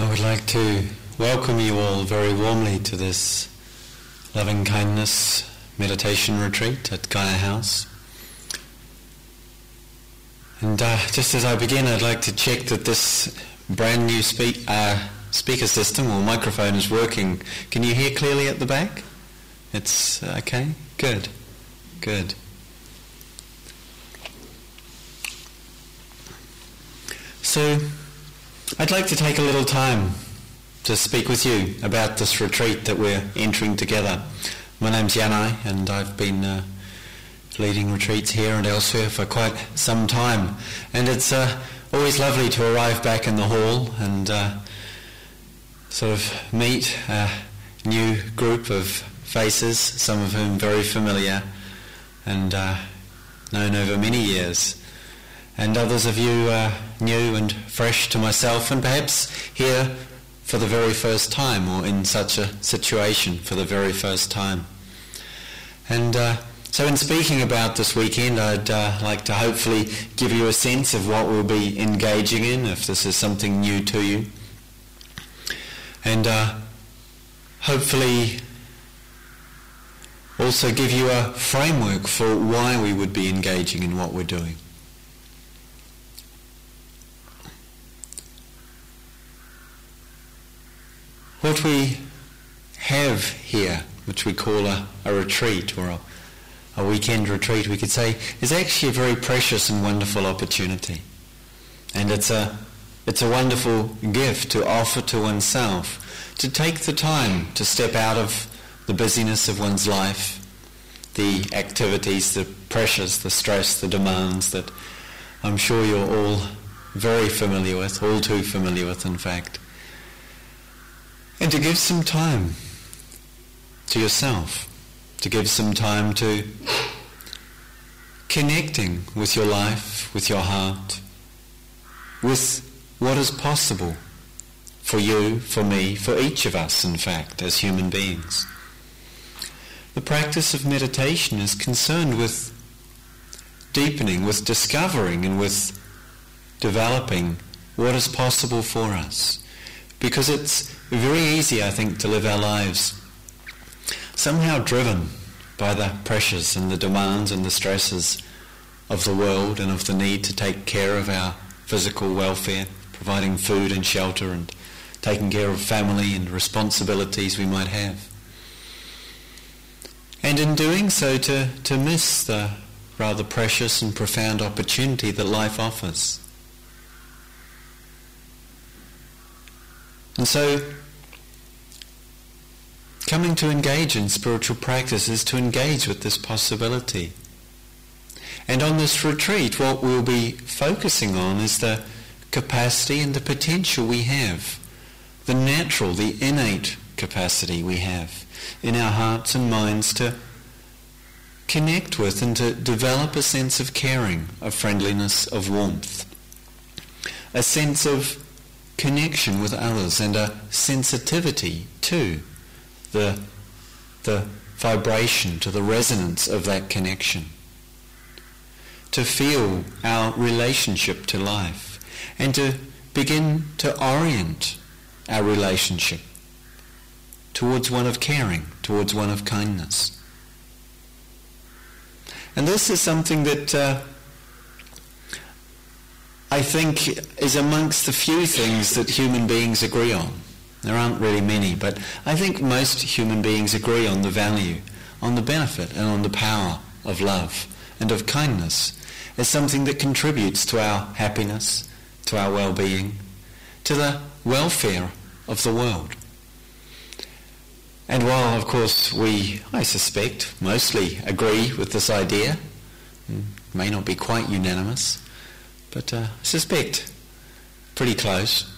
I would like to welcome you all very warmly to this loving kindness meditation retreat at Gaia House. And uh, just as I begin, I'd like to check that this brand new speak, uh, speaker system or microphone is working. Can you hear clearly at the back? It's uh, okay? Good. Good. So, I'd like to take a little time to speak with you about this retreat that we're entering together. My name's Yanai and I've been uh, leading retreats here and elsewhere for quite some time. And it's uh, always lovely to arrive back in the hall and uh, sort of meet a new group of faces, some of whom very familiar and uh, known over many years. And others of you are new and fresh to myself and perhaps here for the very first time or in such a situation for the very first time. And uh, so in speaking about this weekend, I'd uh, like to hopefully give you a sense of what we'll be engaging in if this is something new to you. And uh, hopefully also give you a framework for why we would be engaging in what we're doing. What we have here, which we call a, a retreat or a, a weekend retreat, we could say, is actually a very precious and wonderful opportunity. And it's a, it's a wonderful gift to offer to oneself, to take the time to step out of the busyness of one's life, the activities, the pressures, the stress, the demands that I'm sure you're all very familiar with, all too familiar with in fact and to give some time to yourself, to give some time to connecting with your life, with your heart, with what is possible for you, for me, for each of us, in fact, as human beings. The practice of meditation is concerned with deepening, with discovering, and with developing what is possible for us. Because it's very easy, I think, to live our lives somehow driven by the pressures and the demands and the stresses of the world and of the need to take care of our physical welfare, providing food and shelter and taking care of family and responsibilities we might have. And in doing so to, to miss the rather precious and profound opportunity that life offers. And so, coming to engage in spiritual practice is to engage with this possibility. And on this retreat, what we'll be focusing on is the capacity and the potential we have, the natural, the innate capacity we have in our hearts and minds to connect with and to develop a sense of caring, of friendliness, of warmth, a sense of connection with others and a sensitivity to the, the vibration, to the resonance of that connection. To feel our relationship to life and to begin to orient our relationship towards one of caring, towards one of kindness. And this is something that uh, I think is amongst the few things that human beings agree on. There aren't really many, but I think most human beings agree on the value, on the benefit, and on the power of love and of kindness as something that contributes to our happiness, to our well-being, to the welfare of the world. And while, of course, we, I suspect, mostly agree with this idea, hmm, may not be quite unanimous, but uh, I suspect pretty close.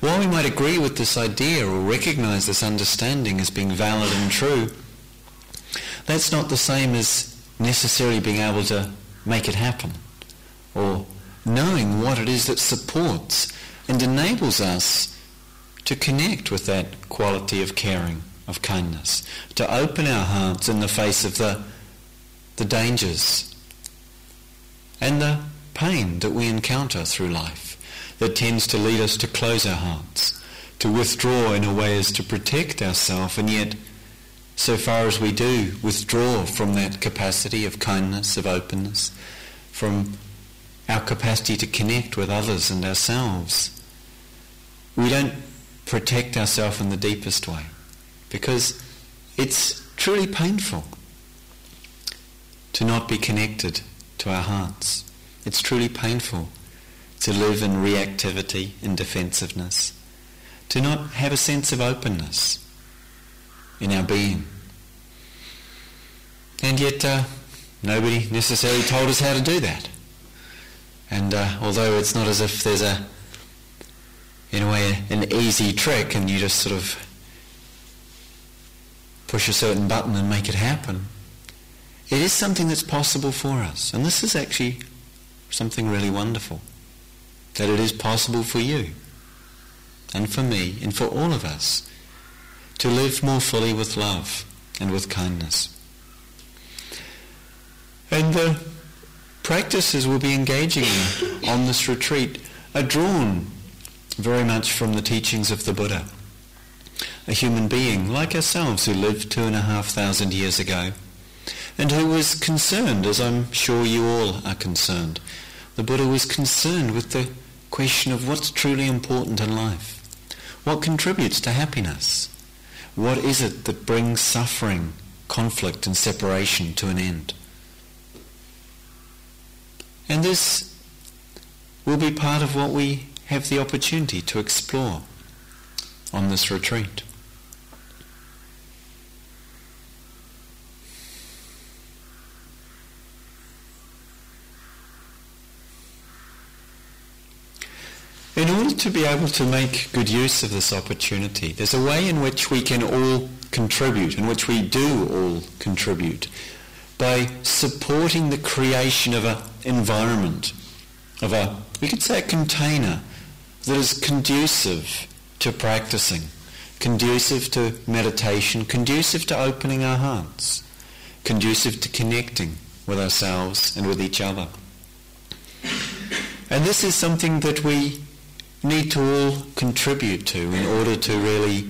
While we might agree with this idea or recognize this understanding as being valid and true, that's not the same as necessarily being able to make it happen or knowing what it is that supports and enables us to connect with that quality of caring, of kindness, to open our hearts in the face of the, the dangers and the pain that we encounter through life that tends to lead us to close our hearts, to withdraw in a way as to protect ourselves, and yet, so far as we do withdraw from that capacity of kindness, of openness, from our capacity to connect with others and ourselves, we don't protect ourselves in the deepest way because it's truly painful to not be connected to our hearts. It's truly painful to live in reactivity and defensiveness to not have a sense of openness in our being. And yet, uh, nobody necessarily told us how to do that. And uh, although it's not as if there's a, in a way, an easy trick and you just sort of push a certain button and make it happen, it is something that's possible for us. And this is actually something really wonderful, that it is possible for you and for me and for all of us to live more fully with love and with kindness. And the practices we'll be engaging in on this retreat are drawn very much from the teachings of the Buddha, a human being like ourselves who lived two and a half thousand years ago and who was concerned, as I'm sure you all are concerned. The Buddha was concerned with the question of what's truly important in life. What contributes to happiness? What is it that brings suffering, conflict and separation to an end? And this will be part of what we have the opportunity to explore on this retreat. Order to be able to make good use of this opportunity, there's a way in which we can all contribute, in which we do all contribute, by supporting the creation of an environment, of a, we could say a container that is conducive to practicing, conducive to meditation, conducive to opening our hearts, conducive to connecting with ourselves and with each other. And this is something that we need to all contribute to in order to really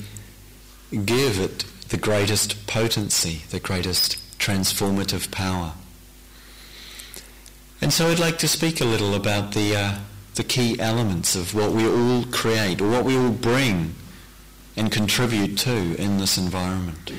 give it the greatest potency, the greatest transformative power. And so I'd like to speak a little about the, uh, the key elements of what we all create or what we all bring and contribute to in this environment.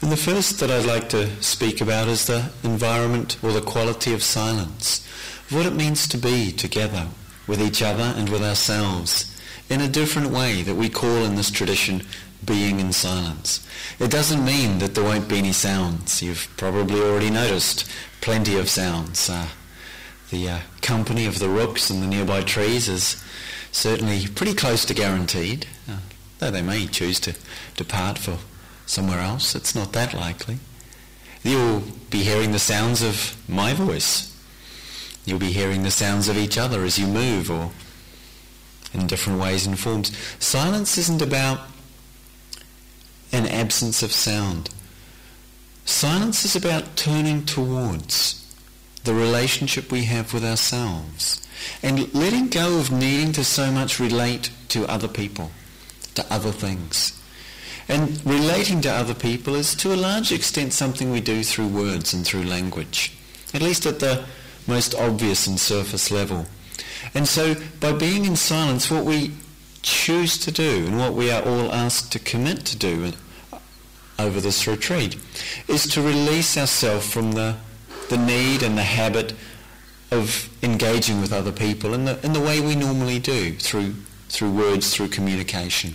And the first that I'd like to speak about is the environment or the quality of silence what it means to be together with each other and with ourselves in a different way that we call in this tradition being in silence. It doesn't mean that there won't be any sounds. You've probably already noticed plenty of sounds. Uh, the uh, company of the rooks and the nearby trees is certainly pretty close to guaranteed, uh, though they may choose to depart for somewhere else. It's not that likely. You'll be hearing the sounds of my voice You'll be hearing the sounds of each other as you move or in different ways and forms. Silence isn't about an absence of sound. Silence is about turning towards the relationship we have with ourselves and letting go of needing to so much relate to other people, to other things. And relating to other people is to a large extent something we do through words and through language, at least at the most obvious and surface level. And so by being in silence, what we choose to do and what we are all asked to commit to do over this retreat is to release ourselves from the, the need and the habit of engaging with other people in the, in the way we normally do through, through words, through communication.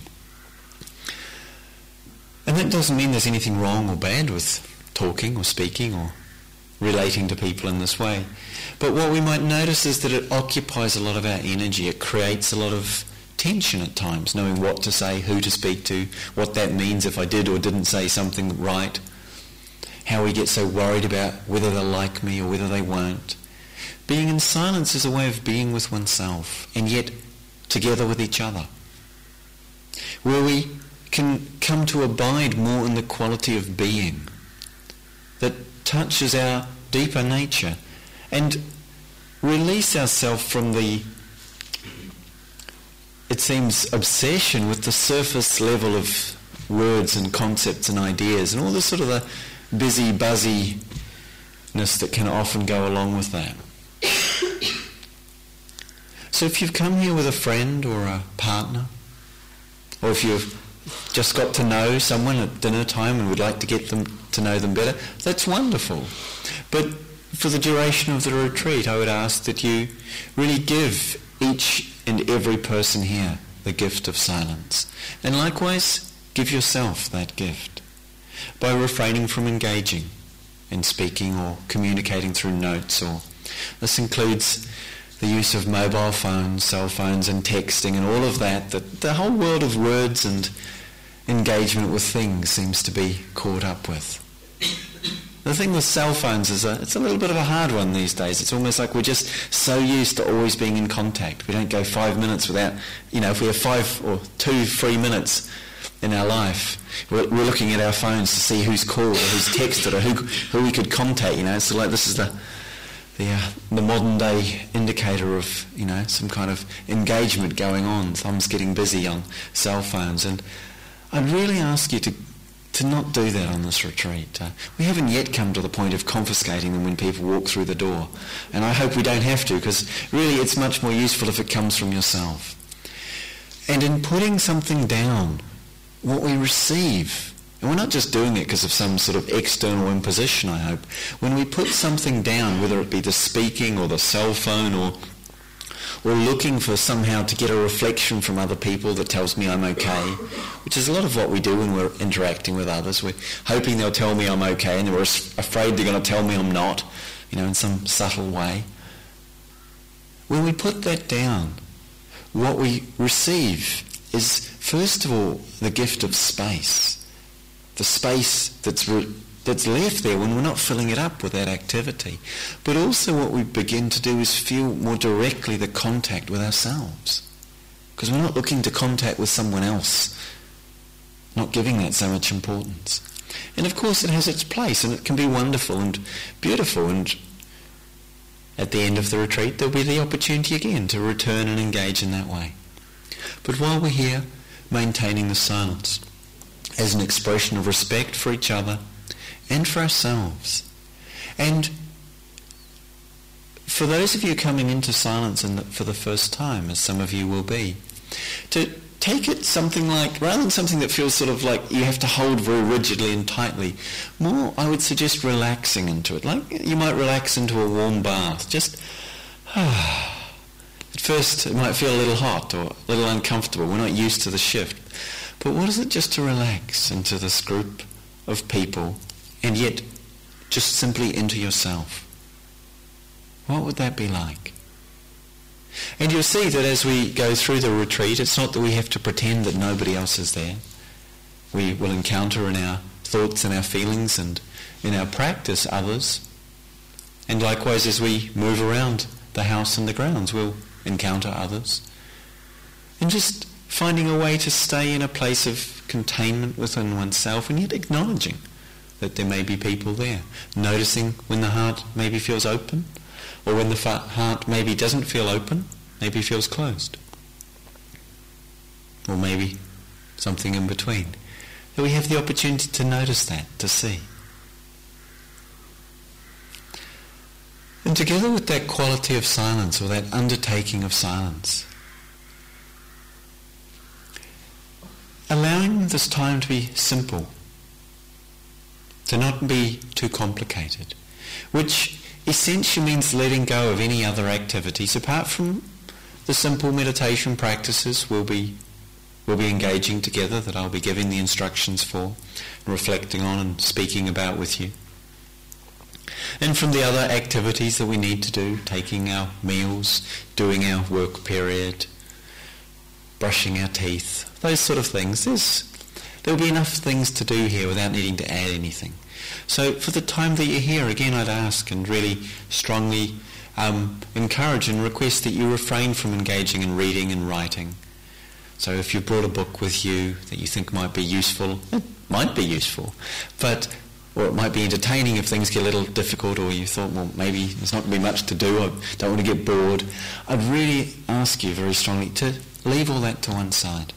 And that doesn't mean there's anything wrong or bad with talking or speaking or relating to people in this way. But what we might notice is that it occupies a lot of our energy. It creates a lot of tension at times, knowing what to say, who to speak to, what that means if I did or didn't say something right, how we get so worried about whether they'll like me or whether they won't. Being in silence is a way of being with oneself and yet together with each other, where we can come to abide more in the quality of being that touches our deeper nature and release ourselves from the it seems, obsession with the surface level of words and concepts and ideas and all the sort of the busy buzziness that can often go along with that. so if you've come here with a friend or a partner, or if you've just got to know someone at dinner time and would like to get them to know them better, that's wonderful. But for the duration of the retreat, I would ask that you really give each and every person here the gift of silence. And likewise, give yourself that gift by refraining from engaging in speaking or communicating through notes or this includes the use of mobile phones, cell phones and texting and all of that, that the whole world of words and engagement with things seems to be caught up with. The thing with cell phones is a, it's a little bit of a hard one these days. It's almost like we're just so used to always being in contact. We don't go five minutes without, you know, if we have five or two three minutes in our life, we're, we're looking at our phones to see who's called or who's texted or who, who we could contact, you know. So like this is the, the, uh, the modern day indicator of, you know, some kind of engagement going on. Thumbs getting busy on cell phones. And I'd really ask you to to not do that on this retreat. Uh, we haven't yet come to the point of confiscating them when people walk through the door. And I hope we don't have to because really it's much more useful if it comes from yourself. And in putting something down, what we receive, and we're not just doing it because of some sort of external imposition, I hope. When we put something down, whether it be the speaking or the cell phone or or looking for somehow to get a reflection from other people that tells me I'm okay, which is a lot of what we do when we're interacting with others. We're hoping they'll tell me I'm okay and we're afraid they're going to tell me I'm not, you know, in some subtle way. When we put that down, what we receive is, first of all, the gift of space. The space that's re- that's left there when we're not filling it up with that activity. But also what we begin to do is feel more directly the contact with ourselves. Because we're not looking to contact with someone else, not giving that so much importance. And of course it has its place and it can be wonderful and beautiful and at the end of the retreat there'll be the opportunity again to return and engage in that way. But while we're here, maintaining the silence as an expression of respect for each other and for ourselves. And for those of you coming into silence the, for the first time, as some of you will be, to take it something like, rather than something that feels sort of like you have to hold very rigidly and tightly, more I would suggest relaxing into it. Like you might relax into a warm bath. Just, at first it might feel a little hot or a little uncomfortable. We're not used to the shift. But what is it just to relax into this group of people and yet just simply into yourself. What would that be like? And you'll see that as we go through the retreat, it's not that we have to pretend that nobody else is there. We will encounter in our thoughts and our feelings and in our practice others. And likewise, as we move around the house and the grounds, we'll encounter others. And just finding a way to stay in a place of containment within oneself and yet acknowledging that there may be people there. Noticing when the heart maybe feels open, or when the heart maybe doesn't feel open, maybe feels closed. Or maybe something in between. That we have the opportunity to notice that, to see. And together with that quality of silence, or that undertaking of silence, allowing this time to be simple to not be too complicated, which essentially means letting go of any other activities apart from the simple meditation practices we'll be, we'll be engaging together that I'll be giving the instructions for, and reflecting on and speaking about with you. And from the other activities that we need to do, taking our meals, doing our work period, brushing our teeth, those sort of things, there's There'll be enough things to do here without needing to add anything. So for the time that you're here, again, I'd ask and really strongly um, encourage and request that you refrain from engaging in reading and writing. So if you've brought a book with you that you think might be useful, it might be useful, but or it might be entertaining if things get a little difficult or you thought, well, maybe there's not going to be much to do, I don't want to get bored. I'd really ask you very strongly to leave all that to one side.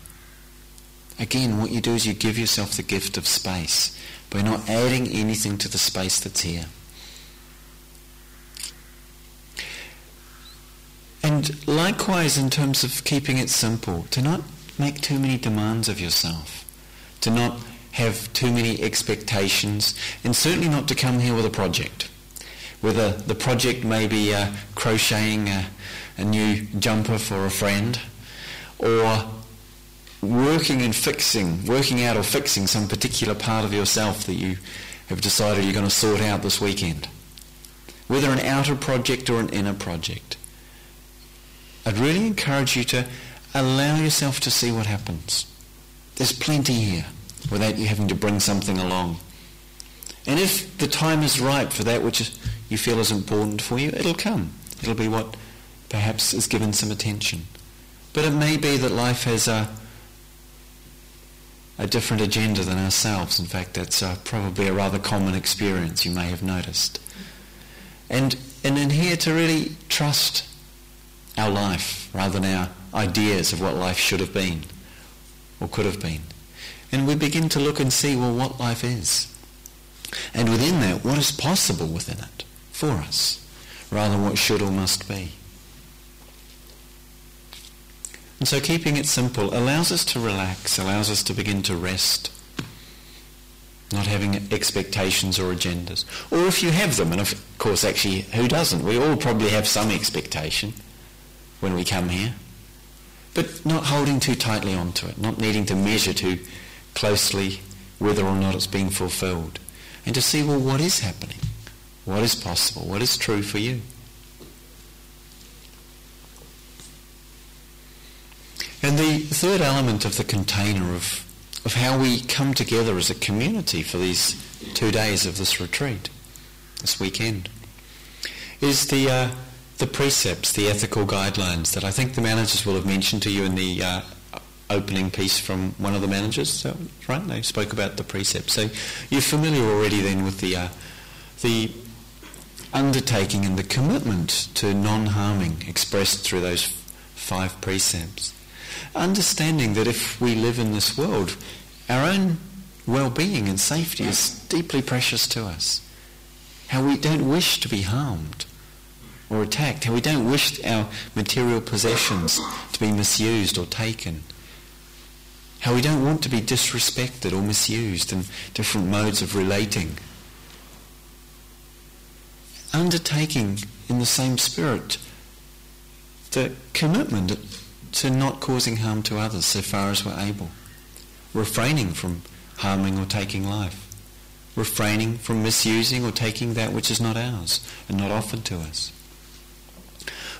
Again, what you do is you give yourself the gift of space by not adding anything to the space that's here. And likewise, in terms of keeping it simple, to not make too many demands of yourself, to not have too many expectations, and certainly not to come here with a project. Whether the project may be uh, crocheting a, a new jumper for a friend, or working and fixing, working out or fixing some particular part of yourself that you have decided you're going to sort out this weekend. Whether an outer project or an inner project. I'd really encourage you to allow yourself to see what happens. There's plenty here without you having to bring something along. And if the time is right for that which you feel is important for you, it'll come. It'll be what perhaps is given some attention. But it may be that life has a, a different agenda than ourselves. In fact, that's uh, probably a rather common experience you may have noticed. And, and in here to really trust our life rather than our ideas of what life should have been or could have been. And we begin to look and see, well, what life is. And within that, what is possible within it for us, rather than what should or must be. And so keeping it simple allows us to relax, allows us to begin to rest, not having expectations or agendas. Or if you have them, and of course actually who doesn't? We all probably have some expectation when we come here. But not holding too tightly onto it, not needing to measure too closely whether or not it's being fulfilled. And to see, well, what is happening? What is possible? What is true for you? And the third element of the container of, of how we come together as a community for these two days of this retreat, this weekend, is the, uh, the precepts, the ethical guidelines that I think the managers will have mentioned to you in the uh, opening piece from one of the managers. So, right, they spoke about the precepts. So you're familiar already then with the uh, the undertaking and the commitment to non-harming expressed through those five precepts. Understanding that if we live in this world, our own well-being and safety is deeply precious to us. How we don't wish to be harmed or attacked, how we don't wish our material possessions to be misused or taken how we don't want to be disrespected or misused in different modes of relating. Undertaking in the same spirit the commitment to not causing harm to others so far as we're able. Refraining from harming or taking life. Refraining from misusing or taking that which is not ours and not offered to us.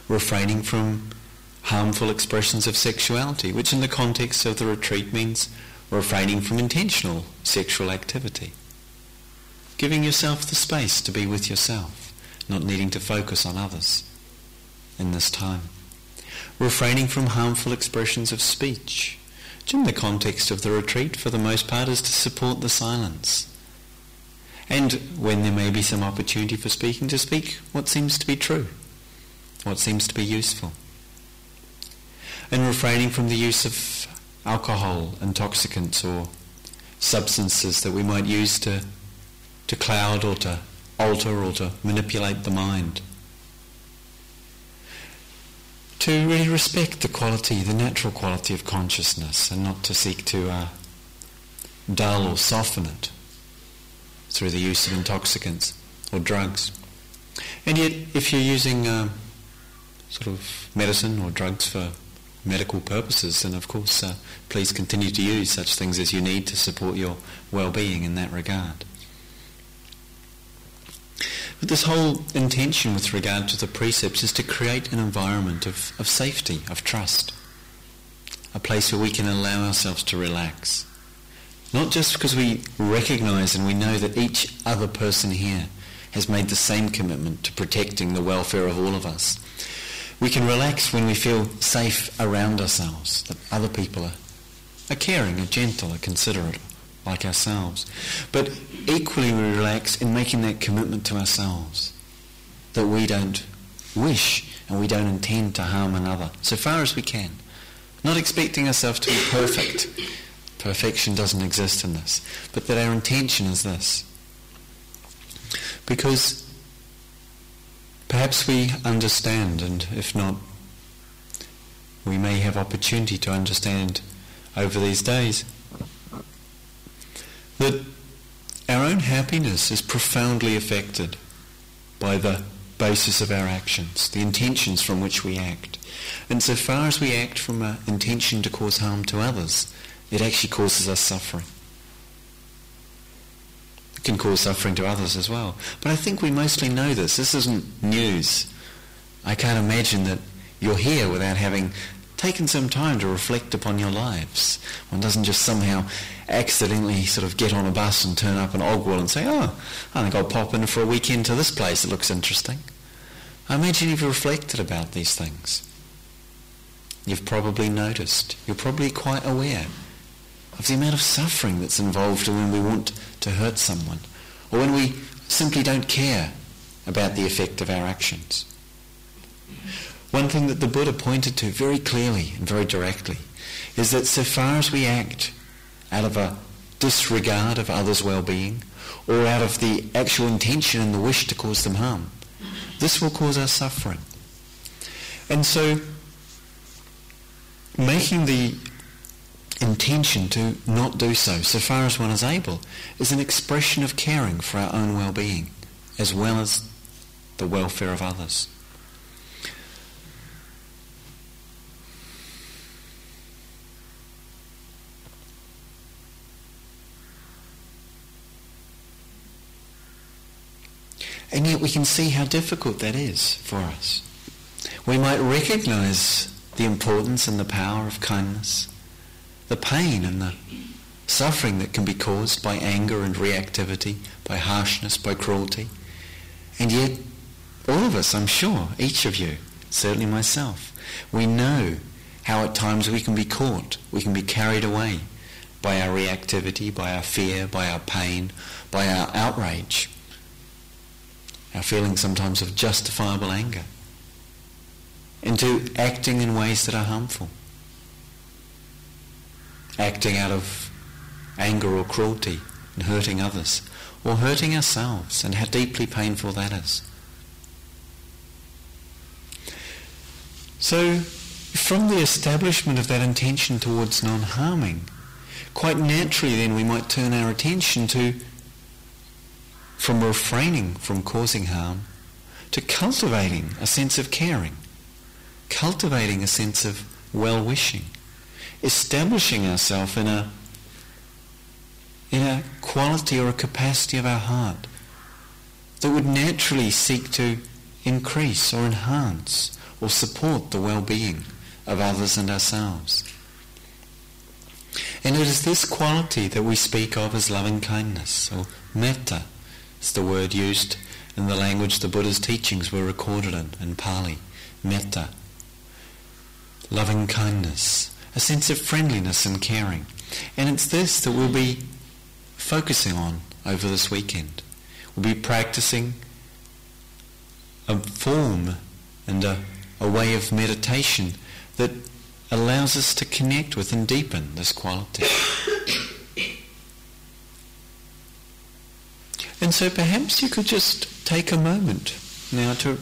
Refraining from harmful expressions of sexuality, which in the context of the retreat means refraining from intentional sexual activity. Giving yourself the space to be with yourself, not needing to focus on others in this time. Refraining from harmful expressions of speech, which in the context of the retreat for the most part is to support the silence. And when there may be some opportunity for speaking, to speak what seems to be true, what seems to be useful and refraining from the use of alcohol, intoxicants or substances that we might use to, to cloud or to alter or to manipulate the mind. To really respect the quality, the natural quality of consciousness and not to seek to uh, dull or soften it through the use of intoxicants or drugs. And yet, if you're using uh, sort of medicine or drugs for medical purposes. then of course, uh, please continue to use such things as you need to support your well-being in that regard. But this whole intention with regard to the precepts is to create an environment of, of safety, of trust. A place where we can allow ourselves to relax. Not just because we recognize and we know that each other person here has made the same commitment to protecting the welfare of all of us, we can relax when we feel safe around ourselves, that other people are, are caring, are gentle, are considerate, like ourselves. But equally we relax in making that commitment to ourselves, that we don't wish and we don't intend to harm another, so far as we can. Not expecting ourselves to be perfect. Perfection doesn't exist in this. But that our intention is this. Because perhaps we understand, and if not, we may have opportunity to understand over these days, that our own happiness is profoundly affected by the basis of our actions, the intentions from which we act. And so far as we act from an intention to cause harm to others, it actually causes us suffering. It can cause suffering to others as well. But I think we mostly know this. This isn't news. I can't imagine that you're here without having taken some time to reflect upon your lives. One doesn't just somehow accidentally sort of get on a bus and turn up in Ogwell and say, oh, I think I'll pop in for a weekend to this place. It looks interesting. I imagine you've reflected about these things. You've probably noticed. You're probably quite aware of the amount of suffering that's involved when we want to hurt someone or when we simply don't care about the effect of our actions. One thing that the Buddha pointed to very clearly and very directly is that so far as we act out of a disregard of others' well-being or out of the actual intention and the wish to cause them harm, this will cause us suffering. And so making the intention to not do so, so far as one is able, is an expression of caring for our own well-being as well as the welfare of others. And yet we can see how difficult that is for us. We might recognize the importance and the power of kindness, the pain and the suffering that can be caused by anger and reactivity, by harshness, by cruelty. And yet, all of us, I'm sure, each of you, certainly myself, we know how at times we can be caught, we can be carried away by our reactivity, by our fear, by our pain, by our outrage our feelings sometimes of justifiable anger, into acting in ways that are harmful. Acting out of anger or cruelty and hurting others, or hurting ourselves, and how deeply painful that is. So, from the establishment of that intention towards non-harming, quite naturally then we might turn our attention to from refraining from causing harm to cultivating a sense of caring, cultivating a sense of well-wishing, establishing ourselves in a in a quality or a capacity of our heart that would naturally seek to increase or enhance or support the well-being of others and ourselves. And it is this quality that we speak of as loving kindness or metta it's the word used in the language the Buddha's teachings were recorded in, in Pali. Metta. Loving kindness. A sense of friendliness and caring. And it's this that we'll be focusing on over this weekend. We'll be practicing a form and a, a way of meditation that allows us to connect with and deepen this quality. And so perhaps you could just take a moment now to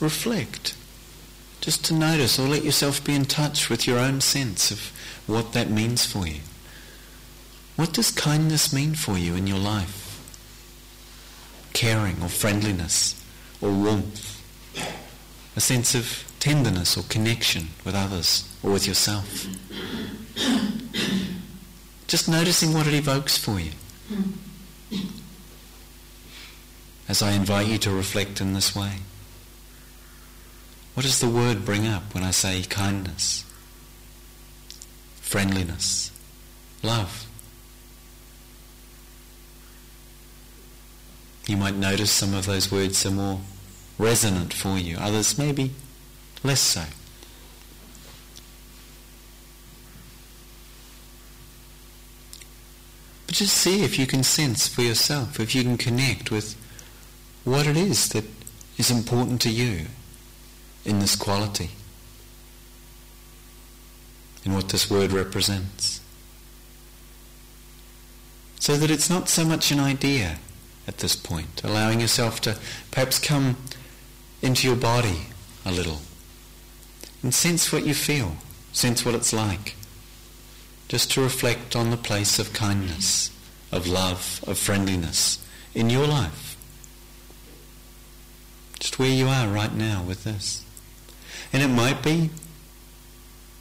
reflect, just to notice or let yourself be in touch with your own sense of what that means for you. What does kindness mean for you in your life? Caring or friendliness or warmth, a sense of tenderness or connection with others or with yourself. Just noticing what it evokes for you as I invite you to reflect in this way. What does the word bring up when I say kindness, friendliness, love? You might notice some of those words are more resonant for you, others maybe less so. But just see if you can sense for yourself, if you can connect with what it is that is important to you in this quality. in what this word represents. So that it's not so much an idea at this point, allowing yourself to perhaps come into your body a little and sense what you feel, sense what it's like. Just to reflect on the place of kindness, of love, of friendliness in your life. Just where you are right now with this. And it might be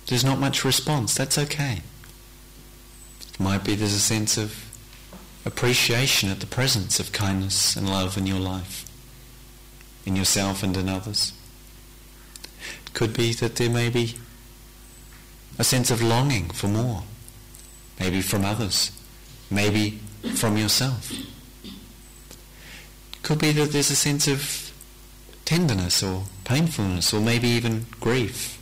there's not much response. That's okay. It might be there's a sense of appreciation at the presence of kindness and love in your life, in yourself and in others. It could be that there may be a sense of longing for more, maybe from others, maybe from yourself. It could be that there's a sense of tenderness or painfulness or maybe even grief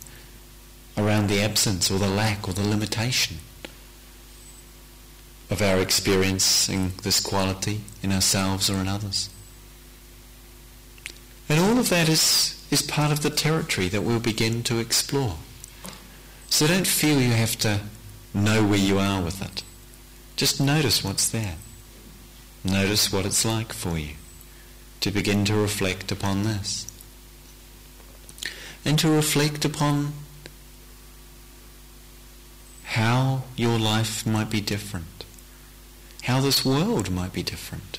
around the absence or the lack or the limitation of our experiencing this quality in ourselves or in others. And all of that is, is part of the territory that we'll begin to explore. So don't feel you have to know where you are with it. Just notice what's there. Notice what it's like for you to begin to reflect upon this. And to reflect upon how your life might be different, how this world might be different,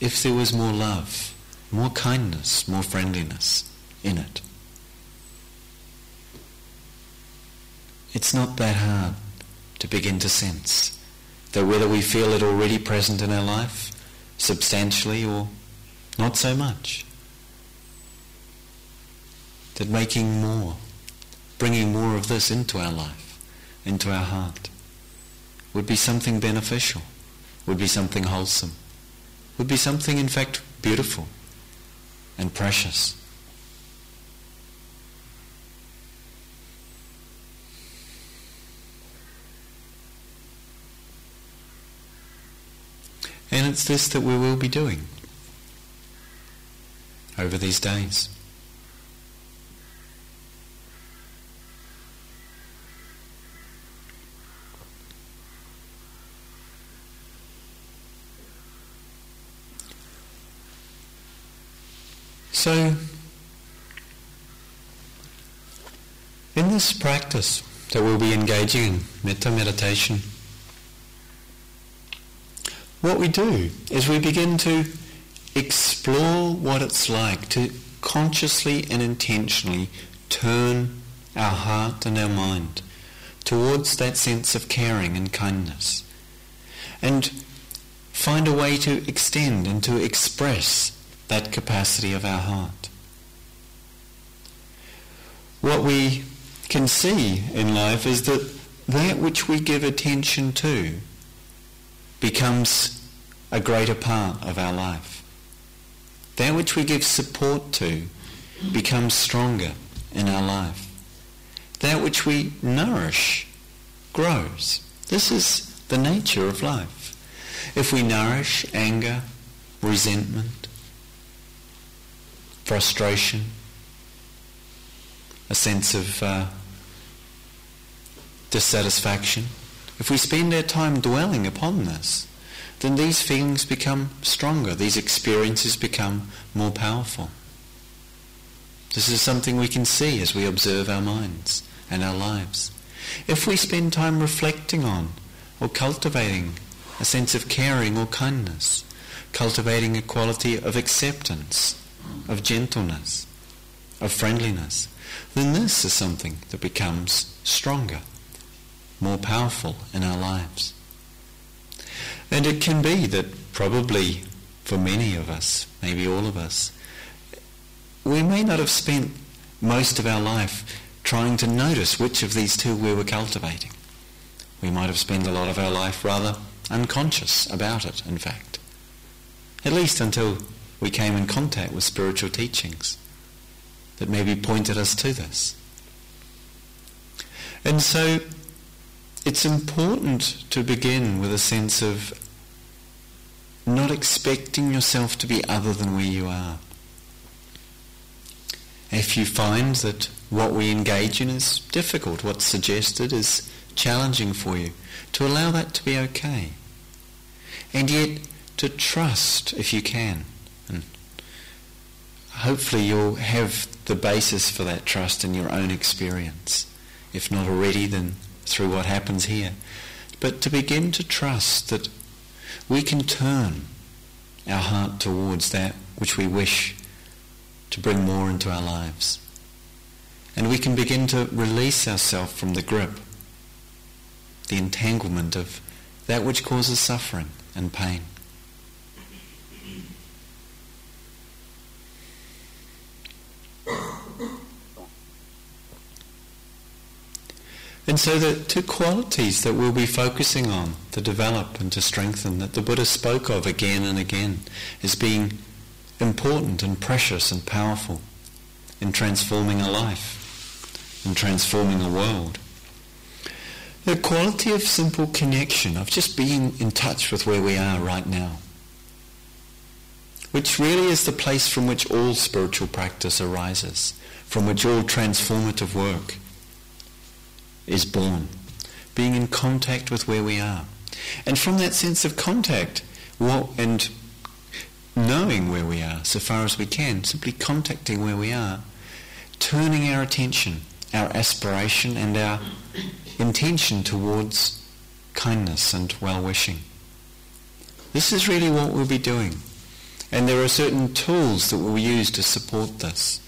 if there was more love, more kindness, more friendliness in it. It's not that hard to begin to sense that whether we feel it already present in our life, substantially or not so much, that making more, bringing more of this into our life, into our heart would be something beneficial, would be something wholesome, would be something in fact beautiful and precious. And it's this that we will be doing over these days. So, in this practice that we'll be engaging in, metta meditation, what we do is we begin to explore what it's like to consciously and intentionally turn our heart and our mind towards that sense of caring and kindness and find a way to extend and to express that capacity of our heart. What we can see in life is that that which we give attention to becomes a greater part of our life. That which we give support to becomes stronger in our life. That which we nourish grows. This is the nature of life. If we nourish anger, resentment, frustration, a sense of uh, dissatisfaction, if we spend our time dwelling upon this, then these feelings become stronger, these experiences become more powerful. This is something we can see as we observe our minds and our lives. If we spend time reflecting on or cultivating a sense of caring or kindness, cultivating a quality of acceptance, of gentleness, of friendliness, then this is something that becomes stronger, more powerful in our lives. And it can be that probably for many of us, maybe all of us, we may not have spent most of our life trying to notice which of these two we were cultivating. We might have spent a lot of our life rather unconscious about it, in fact. At least until we came in contact with spiritual teachings that maybe pointed us to this. And so it's important to begin with a sense of not expecting yourself to be other than where you are. If you find that what we engage in is difficult, what's suggested is challenging for you, to allow that to be okay. And yet to trust if you can. And hopefully you'll have the basis for that trust in your own experience. If not already, then through what happens here. But to begin to trust that we can turn our heart towards that which we wish to bring more into our lives. And we can begin to release ourselves from the grip, the entanglement of that which causes suffering and pain. And so the two qualities that we'll be focusing on to develop and to strengthen that the Buddha spoke of again and again as being important and precious and powerful in transforming a life, in transforming a world. The quality of simple connection, of just being in touch with where we are right now, which really is the place from which all spiritual practice arises, from which all transformative work is born. Being in contact with where we are. And from that sense of contact, what, and knowing where we are so far as we can, simply contacting where we are, turning our attention, our aspiration and our intention towards kindness and well-wishing. This is really what we'll be doing. And there are certain tools that we'll use to support this.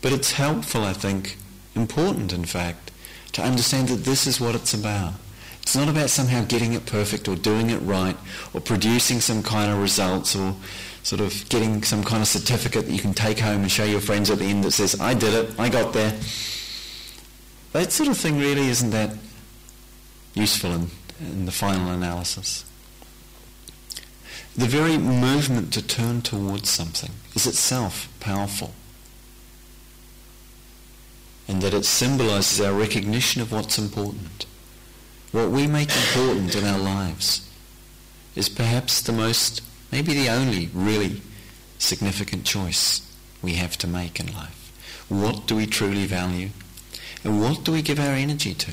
But it's helpful, I think, important in fact, to understand that this is what it's about. It's not about somehow getting it perfect or doing it right or producing some kind of results or sort of getting some kind of certificate that you can take home and show your friends at the end that says, I did it, I got there. That sort of thing really isn't that useful in, in the final analysis. The very movement to turn towards something is itself powerful and that it symbolizes our recognition of what's important. What we make important in our lives is perhaps the most, maybe the only really significant choice we have to make in life. What do we truly value? And what do we give our energy to?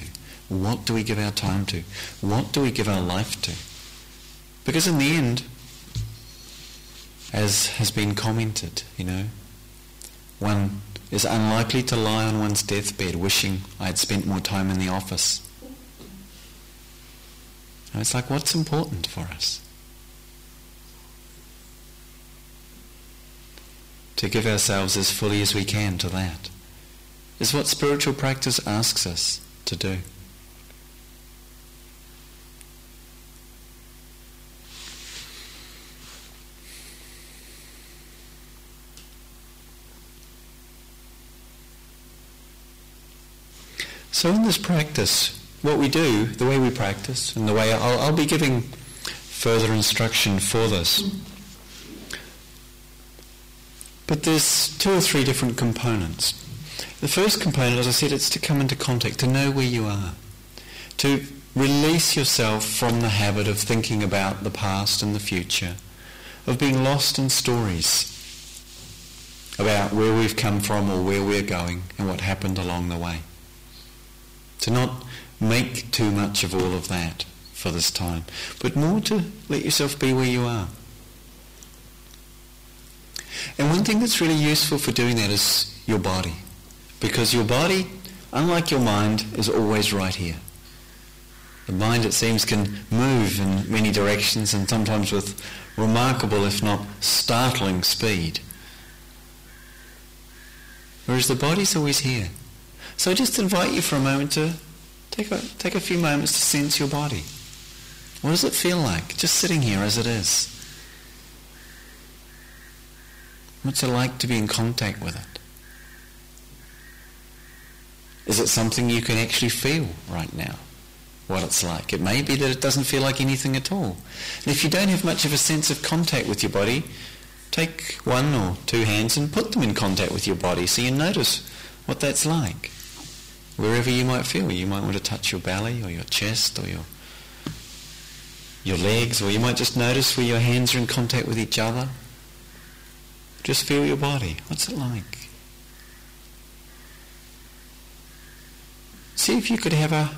What do we give our time to? What do we give our life to? Because in the end, as has been commented, you know, one is unlikely to lie on one's deathbed wishing I had spent more time in the office. And it's like, what's important for us? To give ourselves as fully as we can to that is what spiritual practice asks us to do. So in this practice, what we do, the way we practice, and the way I'll, I'll be giving further instruction for this. But there's two or three different components. The first component, as I said, it's to come into contact, to know where you are, to release yourself from the habit of thinking about the past and the future, of being lost in stories about where we've come from or where we're going and what happened along the way. To not make too much of all of that for this time, but more to let yourself be where you are. And one thing that's really useful for doing that is your body. Because your body, unlike your mind, is always right here. The mind, it seems, can move in many directions and sometimes with remarkable, if not startling, speed. Whereas the body's always here. So I just invite you for a moment to take a, take a few moments to sense your body. What does it feel like, just sitting here as it is? What's it like to be in contact with it? Is it something you can actually feel right now? What it's like. It may be that it doesn't feel like anything at all. And if you don't have much of a sense of contact with your body, take one or two hands and put them in contact with your body so you notice what that's like wherever you might feel. You might want to touch your belly or your chest or your your legs, or you might just notice where your hands are in contact with each other. Just feel your body. What's it like? see if you could have a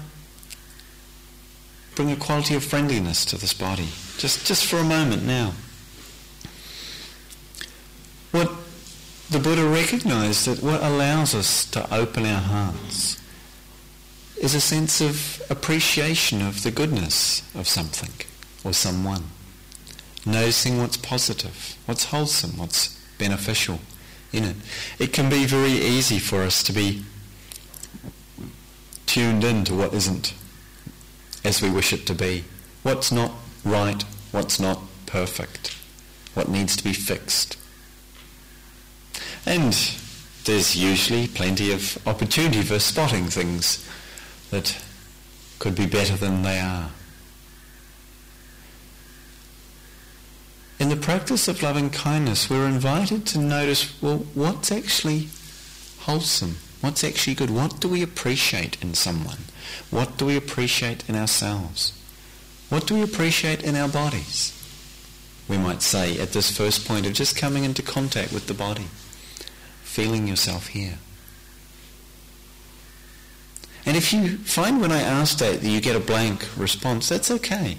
bring a quality of friendliness to this body, just just for a moment now. What the Buddha recognized that what allows us to open our hearts is a sense of appreciation of the goodness of something or someone. Noticing what's positive, what's wholesome, what's beneficial in it. It can be very easy for us to be tuned in to what isn't as we wish it to be. What's not right, what's not perfect, what needs to be fixed. And there's usually plenty of opportunity for spotting things that could be better than they are. In the practice of loving kindness, we're invited to notice, well, what's actually wholesome? What's actually good? What do we appreciate in someone? What do we appreciate in ourselves? What do we appreciate in our bodies? We might say at this first point of just coming into contact with the body, feeling yourself here. And if you find when I ask that that you get a blank response, that's okay.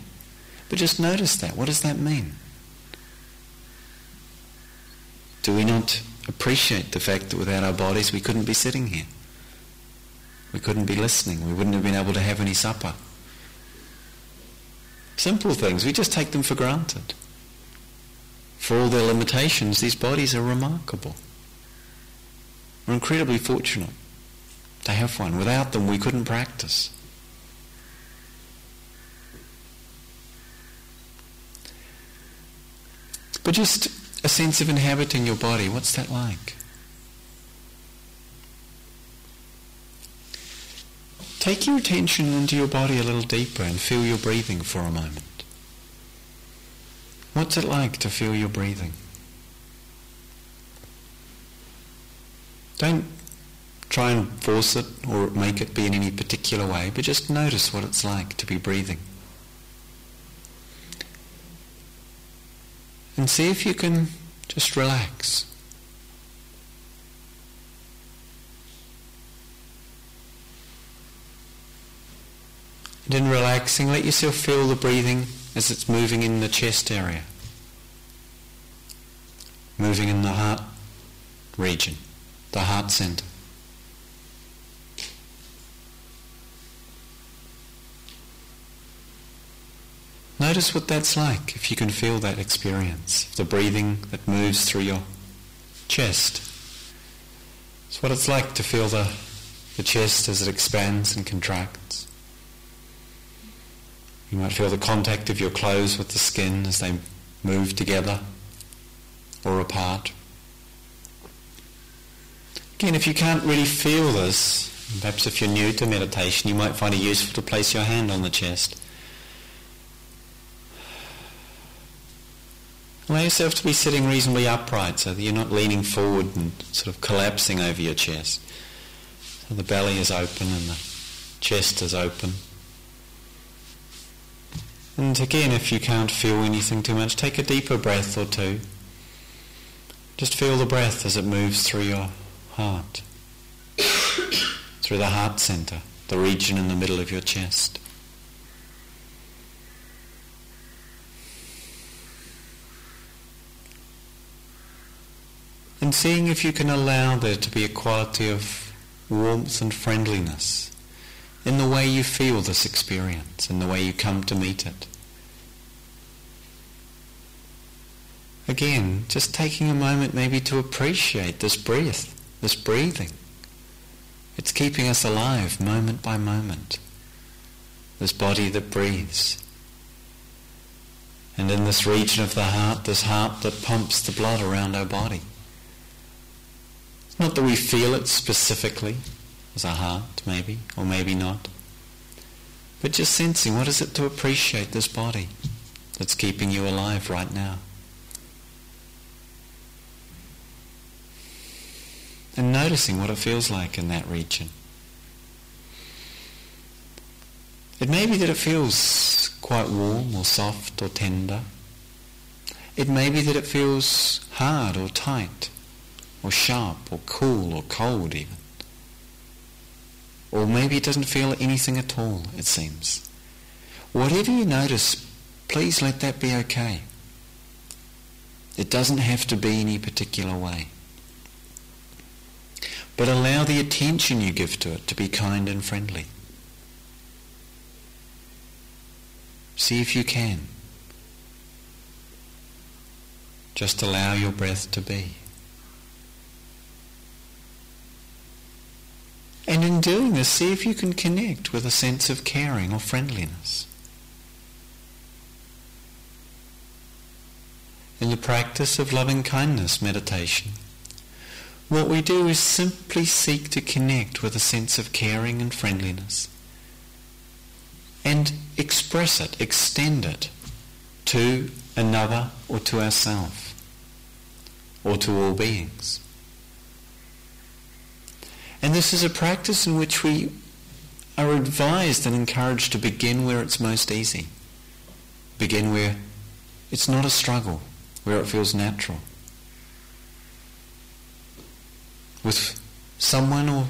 But just notice that. What does that mean? Do we not appreciate the fact that without our bodies we couldn't be sitting here? We couldn't be listening. We wouldn't have been able to have any supper. Simple things. We just take them for granted. For all their limitations, these bodies are remarkable. We're incredibly fortunate to have one. Without them, we couldn't practice. But just a sense of inhabiting your body, what's that like? Take your attention into your body a little deeper and feel your breathing for a moment. What's it like to feel your breathing? Don't try and force it or make it be in any particular way, but just notice what it's like to be breathing. And see if you can just relax. And in relaxing, let yourself feel the breathing as it's moving in the chest area, moving in the heart region, the heart center. Notice what that's like, if you can feel that experience, the breathing that moves through your chest. It's what it's like to feel the, the chest as it expands and contracts. You might feel the contact of your clothes with the skin as they move together or apart. Again, if you can't really feel this, perhaps if you're new to meditation, you might find it useful to place your hand on the chest Allow yourself to be sitting reasonably upright so that you're not leaning forward and sort of collapsing over your chest. So the belly is open and the chest is open. And again, if you can't feel anything too much, take a deeper breath or two. Just feel the breath as it moves through your heart, through the heart center, the region in the middle of your chest. And seeing if you can allow there to be a quality of warmth and friendliness in the way you feel this experience, in the way you come to meet it. Again, just taking a moment maybe to appreciate this breath, this breathing. It's keeping us alive moment by moment. This body that breathes. And in this region of the heart, this heart that pumps the blood around our body. Not that we feel it specifically as a heart, maybe, or maybe not. But just sensing what is it to appreciate this body that's keeping you alive right now. And noticing what it feels like in that region. It may be that it feels quite warm or soft or tender. It may be that it feels hard or tight or sharp or cool or cold even. Or maybe it doesn't feel anything at all, it seems. Whatever you notice, please let that be okay. It doesn't have to be any particular way. But allow the attention you give to it to be kind and friendly. See if you can. Just allow your breath to be. And in doing this, see if you can connect with a sense of caring or friendliness. In the practice of loving kindness meditation, what we do is simply seek to connect with a sense of caring and friendliness and express it, extend it to another or to ourselves or to all beings. And this is a practice in which we are advised and encouraged to begin where it's most easy. Begin where it's not a struggle, where it feels natural. With someone or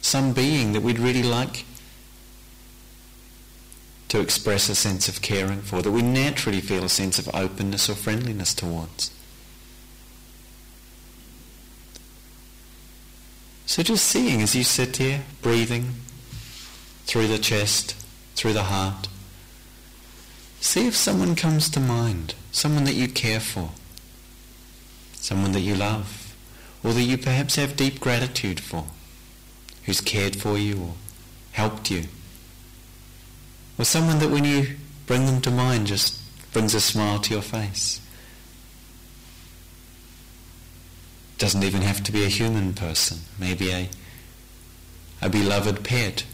some being that we'd really like to express a sense of caring for, that we naturally feel a sense of openness or friendliness towards. So just seeing as you sit here, breathing through the chest, through the heart, see if someone comes to mind, someone that you care for, someone that you love, or that you perhaps have deep gratitude for, who's cared for you or helped you, or someone that when you bring them to mind just brings a smile to your face. Doesn't even have to be a human person, maybe a, a beloved pet.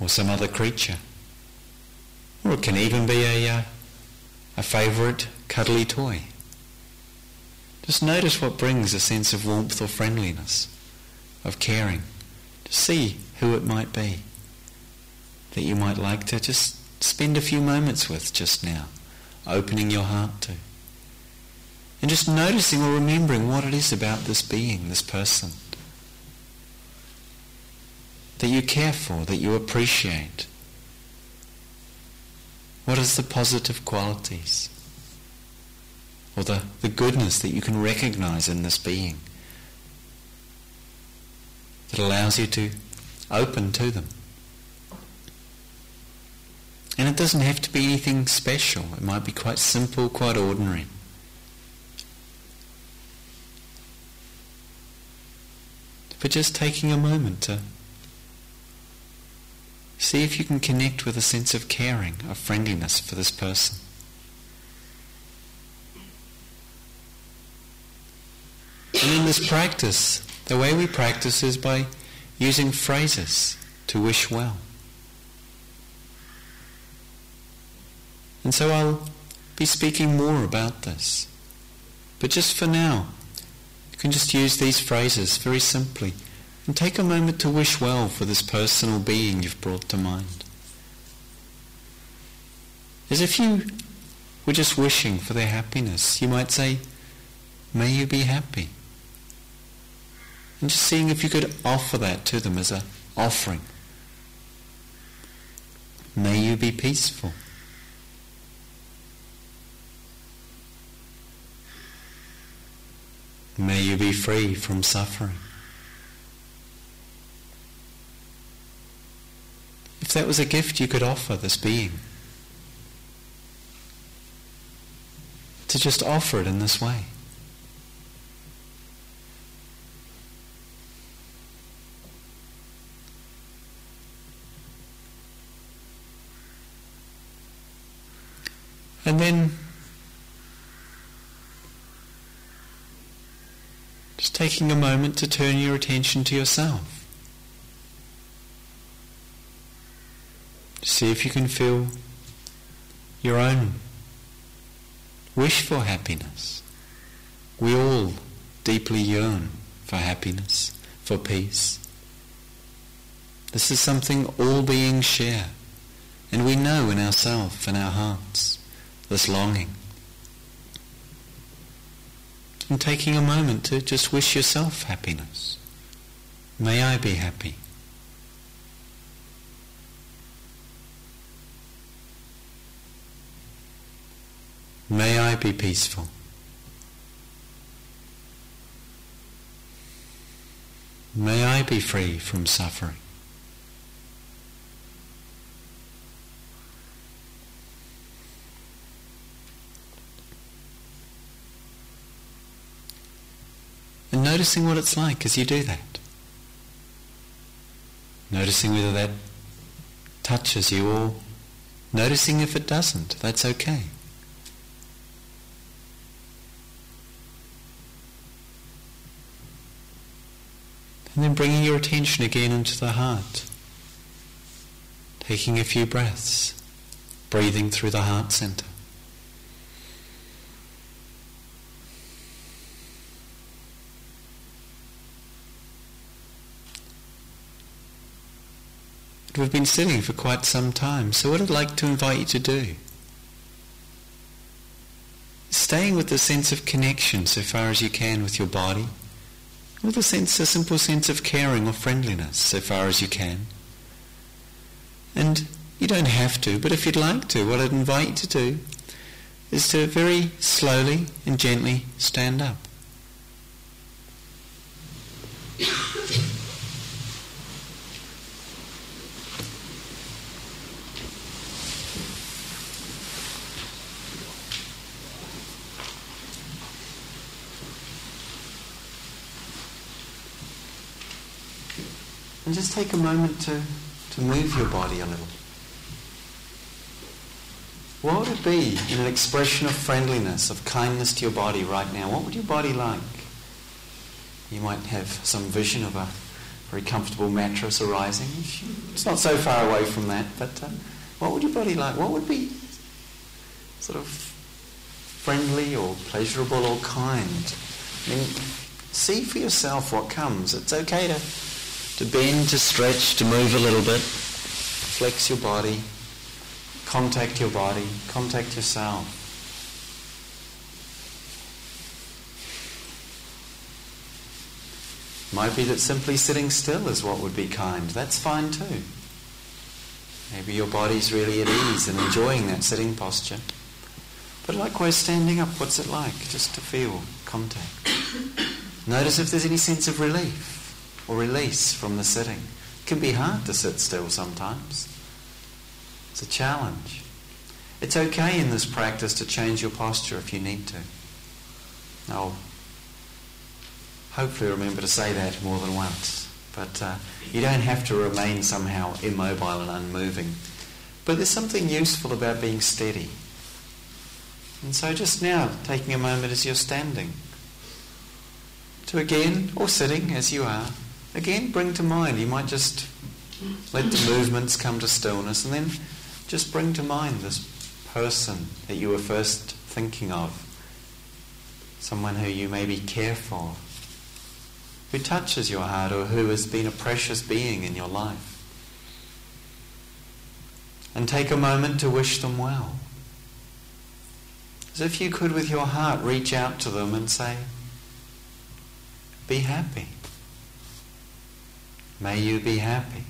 Or some other creature. Or it can even be a, uh, a favourite cuddly toy. Just notice what brings a sense of warmth or friendliness, of caring. Just see who it might be that you might like to just spend a few moments with just now opening your heart to. And just noticing or remembering what it is about this being, this person, that you care for, that you appreciate. What is the positive qualities? Or the, the goodness that you can recognize in this being that allows you to open to them? And it doesn't have to be anything special. It might be quite simple, quite ordinary. But just taking a moment to see if you can connect with a sense of caring, of friendliness for this person. And in this practice, the way we practice is by using phrases to wish well. And so I'll be speaking more about this. But just for now, you can just use these phrases very simply and take a moment to wish well for this personal being you've brought to mind. As if you were just wishing for their happiness, you might say, may you be happy. And just seeing if you could offer that to them as an offering. May you be peaceful. May you be free from suffering. If that was a gift you could offer this being, to just offer it in this way. And then Just taking a moment to turn your attention to yourself. See if you can feel your own wish for happiness. We all deeply yearn for happiness, for peace. This is something all beings share, and we know in ourselves, in our hearts, this longing. And taking a moment to just wish yourself happiness. May I be happy. May I be peaceful. May I be free from suffering. And noticing what it's like as you do that. Noticing whether that touches you or noticing if it doesn't. That's okay. And then bringing your attention again into the heart. Taking a few breaths, breathing through the heart center. We've been sitting for quite some time, so what I'd like to invite you to do staying with the sense of connection so far as you can with your body, with a sense, a simple sense of caring or friendliness so far as you can. And you don't have to, but if you'd like to, what I'd invite you to do is to very slowly and gently stand up. And just take a moment to, to move your body a little. What would it be in an expression of friendliness, of kindness to your body right now? What would your body like? You might have some vision of a very comfortable mattress arising. It's not so far away from that, but uh, what would your body like? What would be sort of friendly or pleasurable or kind? I mean, see for yourself what comes. It's okay to to bend, to stretch, to move a little bit. Flex your body. Contact your body. Contact yourself. Might be that simply sitting still is what would be kind. That's fine too. Maybe your body's really at ease and enjoying that sitting posture. But likewise, standing up, what's it like? Just to feel contact. Notice if there's any sense of relief or release from the sitting. It can be hard to sit still sometimes. It's a challenge. It's okay in this practice to change your posture if you need to. I'll hopefully remember to say that more than once. But uh, you don't have to remain somehow immobile and unmoving. But there's something useful about being steady. And so just now, taking a moment as you're standing, to again, or sitting as you are, again bring to mind. You might just let the movements come to stillness and then just bring to mind this person that you were first thinking of. Someone who you maybe care for, who touches your heart or who has been a precious being in your life. And take a moment to wish them well. As if you could, with your heart, reach out to them and say, Be happy. May you be happy.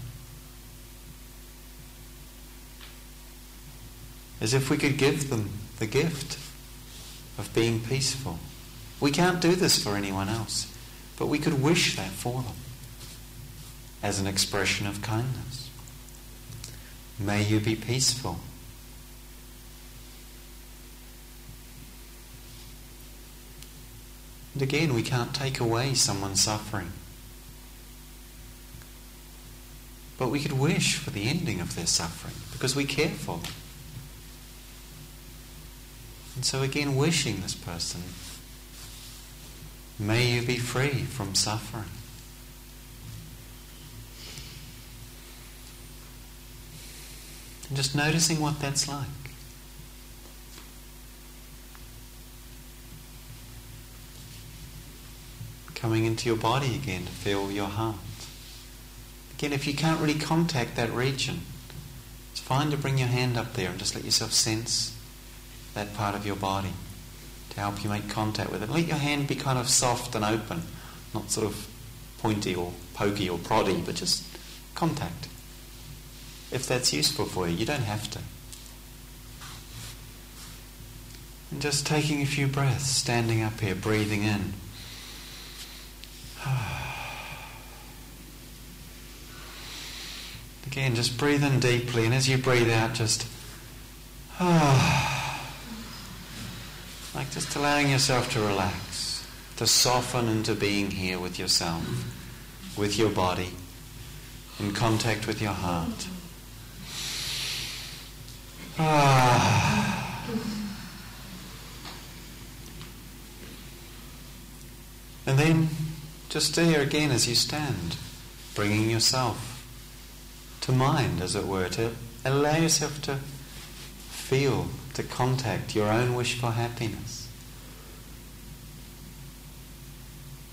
As if we could give them the gift of being peaceful. We can't do this for anyone else, but we could wish that for them as an expression of kindness. May you be peaceful. And again, we can't take away someone's suffering. But we could wish for the ending of their suffering because we care for them. And so again, wishing this person, may you be free from suffering. And just noticing what that's like. Coming into your body again to feel your heart. Again, if you can't really contact that region, it's fine to bring your hand up there and just let yourself sense that part of your body. to help you make contact with it. Let your hand be kind of soft and open, not sort of pointy or pokey or proddy, but just contact. If that's useful for you, you don't have to. And just taking a few breaths, standing up here, breathing in. Ah. Again, just breathe in deeply, and as you breathe out, just like just allowing yourself to relax, to soften into being here with yourself, with your body, in contact with your heart. Ah. And then just stay here again as you stand, bringing yourself to mind, as it were, to allow yourself to feel, to contact your own wish for happiness.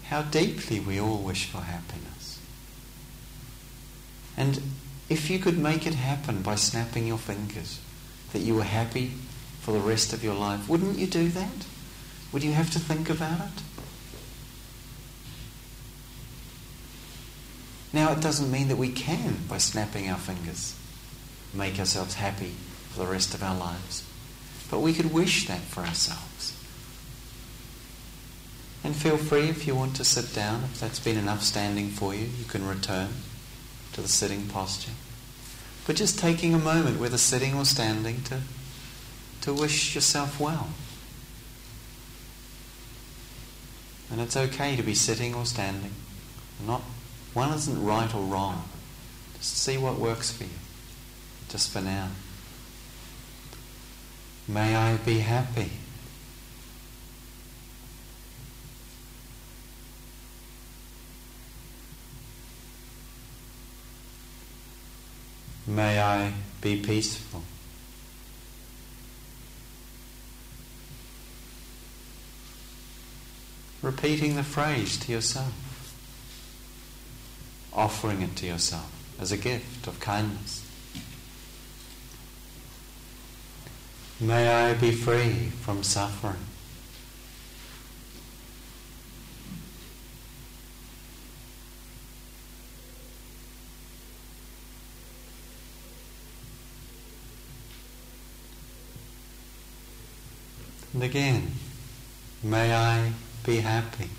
How deeply we all wish for happiness. And if you could make it happen by snapping your fingers, that you were happy for the rest of your life, wouldn't you do that? Would you have to think about it? Now, it doesn't mean that we can, by snapping our fingers, make ourselves happy for the rest of our lives. But we could wish that for ourselves. And feel free if you want to sit down. If that's been enough standing for you, you can return to the sitting posture. But just taking a moment, whether sitting or standing, to, to wish yourself well. And it's okay to be sitting or standing, not one isn't right or wrong. Just see what works for you, just for now. May I be happy. May I be peaceful. Repeating the phrase to yourself offering it to yourself as a gift of kindness. May I be free from suffering. And again, may I be happy.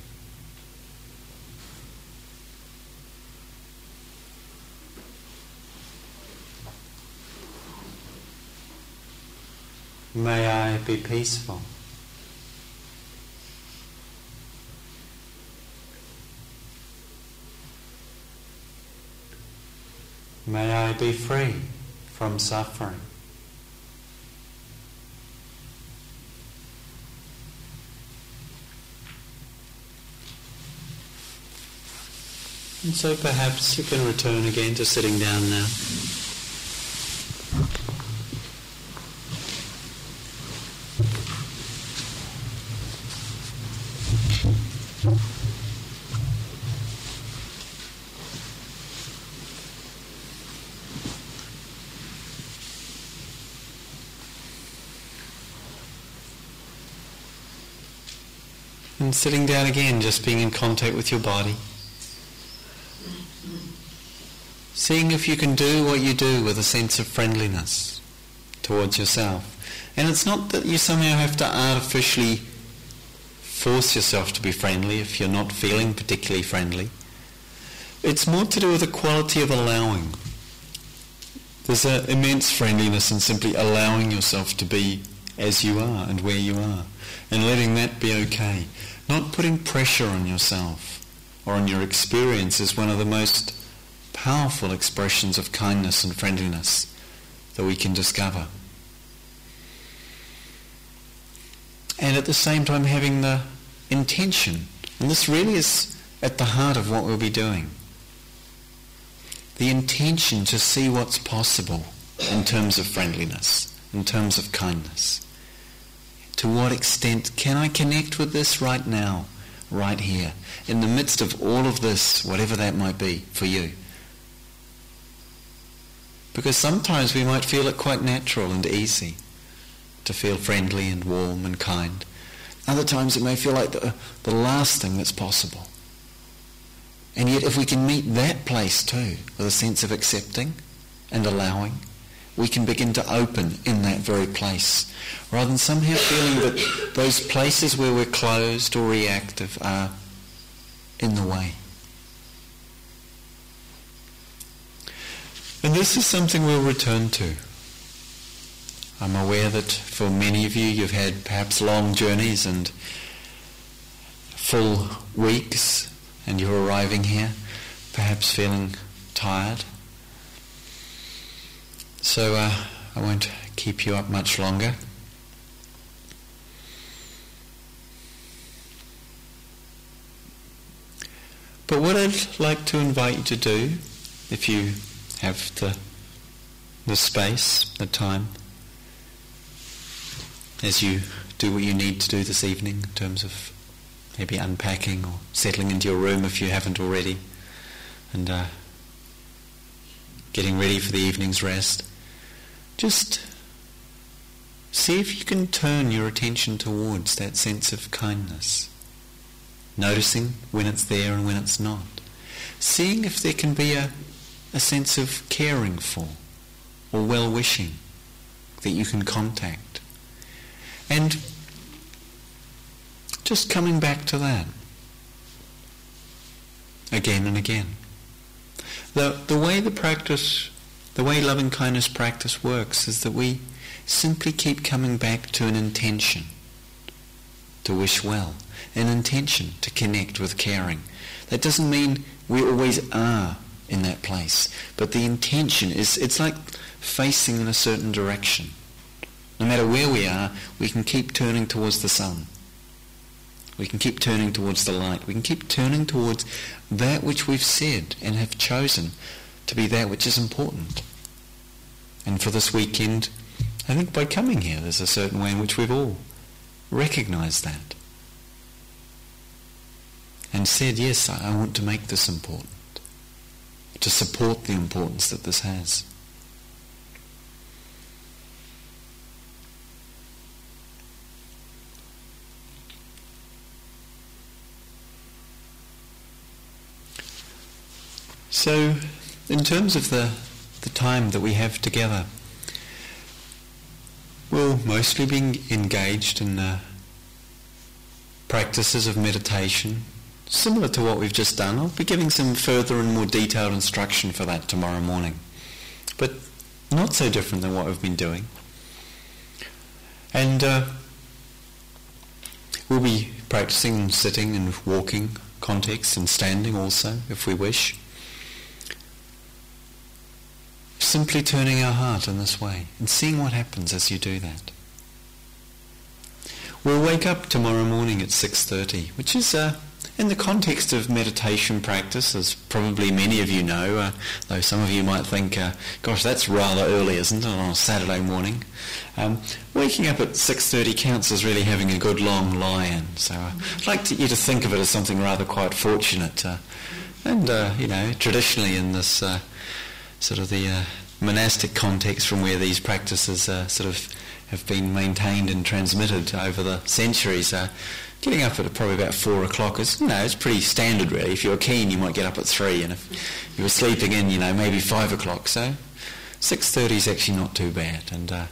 May I be peaceful. May I be free from suffering. And so perhaps you can return again to sitting down now. Sitting down again, just being in contact with your body. Seeing if you can do what you do with a sense of friendliness towards yourself. And it's not that you somehow have to artificially force yourself to be friendly if you're not feeling particularly friendly. It's more to do with the quality of allowing. There's an immense friendliness in simply allowing yourself to be as you are and where you are and letting that be okay. Not putting pressure on yourself or on your experience is one of the most powerful expressions of kindness and friendliness that we can discover. And at the same time having the intention, and this really is at the heart of what we'll be doing, the intention to see what's possible in terms of friendliness, in terms of kindness. To what extent can I connect with this right now, right here, in the midst of all of this, whatever that might be for you? Because sometimes we might feel it quite natural and easy to feel friendly and warm and kind. Other times it may feel like the, the last thing that's possible. And yet if we can meet that place too, with a sense of accepting and allowing, we can begin to open in that very place, rather than somehow feeling that those places where we're closed or reactive are in the way. And this is something we'll return to. I'm aware that for many of you, you've had perhaps long journeys and full weeks, and you're arriving here, perhaps feeling tired. So uh, I won't keep you up much longer. But what I'd like to invite you to do, if you have the, the space, the time, as you do what you need to do this evening in terms of maybe unpacking or settling into your room if you haven't already, and uh, getting ready for the evening's rest, just see if you can turn your attention towards that sense of kindness, noticing when it's there and when it's not, seeing if there can be a, a sense of caring for or well-wishing that you can contact. And just coming back to that again and again. The, the way the practice, the way loving kindness practice works is that we simply keep coming back to an intention to wish well, an intention to connect with caring. That doesn't mean we always are in that place, but the intention is, it's like facing in a certain direction. No matter where we are, we can keep turning towards the sun. We can keep turning towards the light. We can keep turning towards that which we've said and have chosen to be that which is important. And for this weekend, I think by coming here, there's a certain way in which we've all recognized that. And said, yes, I want to make this important. To support the importance that this has. So, in terms of the, the time that we have together, we'll mostly be engaged in uh, practices of meditation, similar to what we've just done. I'll be giving some further and more detailed instruction for that tomorrow morning, but not so different than what we've been doing. And uh, we'll be practicing sitting and walking context and standing also, if we wish. Simply turning our heart in this way and seeing what happens as you do that. We'll wake up tomorrow morning at 6.30, which is uh, in the context of meditation practice, as probably many of you know, uh, though some of you might think, uh, gosh, that's rather early, isn't it, on a Saturday morning? Um, waking up at 6.30 counts as really having a good long lie-in. So uh, I'd like to, you to think of it as something rather quite fortunate. Uh, and, uh, you know, traditionally in this sort of the uh, monastic context from where these practices uh, sort of have been maintained and transmitted over the centuries. Uh, getting up at probably about four o'clock is, you know, it's pretty standard really. If you're keen, you might get up at three, and if you were sleeping in, you know, maybe five o'clock. So 6.30 is actually not too bad. And uh,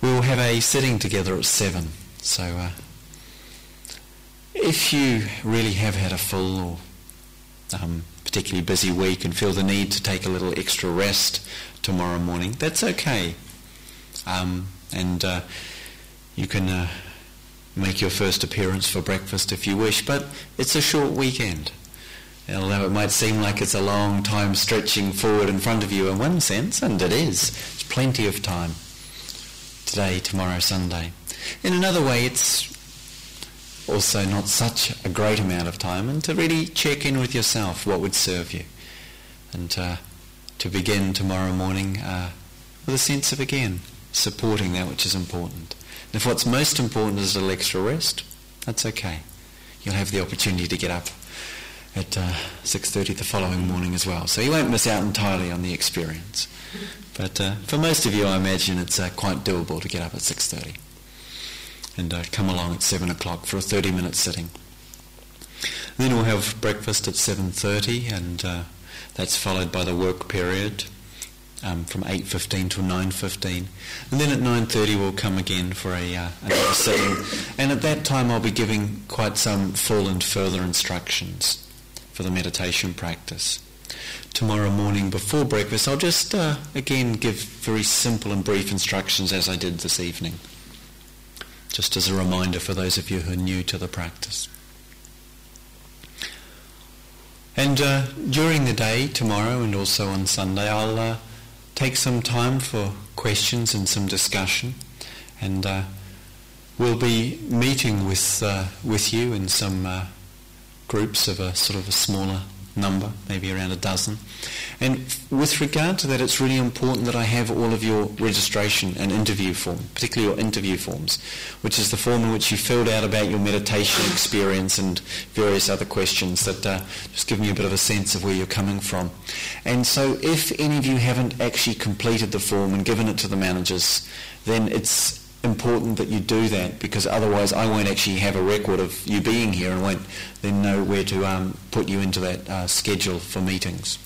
we will have a sitting together at seven. So uh, if you really have had a full or um, particularly busy week and feel the need to take a little extra rest tomorrow morning, that's okay. Um, and uh, you can uh, make your first appearance for breakfast if you wish, but it's a short weekend. Although it might seem like it's a long time stretching forward in front of you in one sense, and it is. It's plenty of time. Today, tomorrow, Sunday. In another way, it's also not such a great amount of time, and to really check in with yourself what would serve you. And uh, to begin tomorrow morning uh, with a sense of, again, supporting that which is important. And if what's most important is a little extra rest, that's okay. You'll have the opportunity to get up at uh, 6.30 the following morning as well. So you won't miss out entirely on the experience. But uh, for most of you, I imagine it's uh, quite doable to get up at 6.30. and uh, come along at 7 o'clock for a 30 minute sitting. Then we'll have breakfast at 7.30 and uh, that's followed by the work period um, from 8.15 till 9.15. And then at 9.30 we'll come again for a, uh, another sitting. And at that time I'll be giving quite some full and further instructions for the meditation practice. Tomorrow morning before breakfast I'll just uh, again give very simple and brief instructions as I did this evening. Just as a reminder for those of you who are new to the practice. And uh, during the day, tomorrow and also on Sunday, I'll uh, take some time for questions and some discussion, and uh, we'll be meeting with uh, with you in some uh, groups of a sort of a smaller number, maybe around a dozen. And with regard to that, it's really important that I have all of your registration and interview form, particularly your interview forms, which is the form in which you filled out about your meditation experience and various other questions that uh, just give me a bit of a sense of where you're coming from. And so if any of you haven't actually completed the form and given it to the managers, then it's important that you do that because otherwise I won't actually have a record of you being here and won't then know where to um, put you into that uh, schedule for meetings.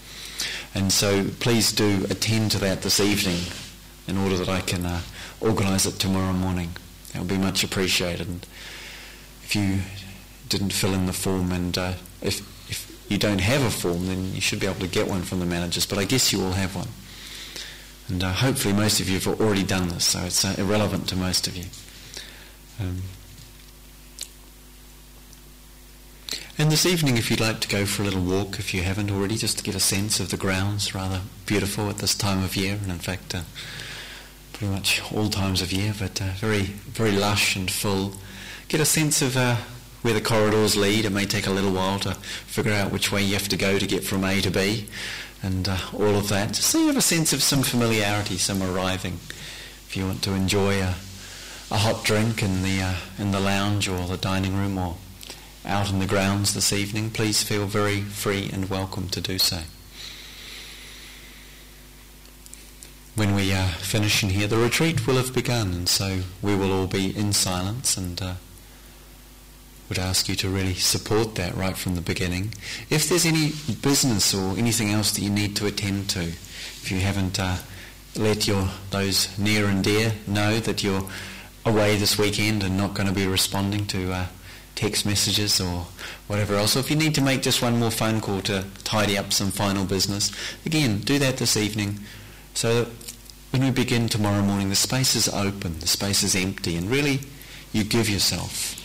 And so please do attend to that this evening in order that I can uh, organise it tomorrow morning. That would be much appreciated. And if you didn't fill in the form and uh, if, if you don't have a form then you should be able to get one from the managers but I guess you all have one. And uh, hopefully most of you have already done this, so it's uh, irrelevant to most of you. Um, and this evening, if you'd like to go for a little walk, if you haven't already, just to get a sense of the grounds, rather beautiful at this time of year, and in fact, uh, pretty much all times of year, but uh, very, very lush and full. Get a sense of uh, where the corridors lead. It may take a little while to figure out which way you have to go to get from A to B and uh, all of that. So you have a sense of some familiarity, some arriving. If you want to enjoy a, a hot drink in the, uh, in the lounge or the dining room or out in the grounds this evening, please feel very free and welcome to do so. When we uh, finish in here, the retreat will have begun, and so we will all be in silence and uh, would ask you to really support that right from the beginning. If there's any business or anything else that you need to attend to, if you haven't uh, let your those near and dear know that you're away this weekend and not going to be responding to uh, text messages or whatever else, or if you need to make just one more phone call to tidy up some final business, again, do that this evening so that when we begin tomorrow morning, the space is open, the space is empty, and really you give yourself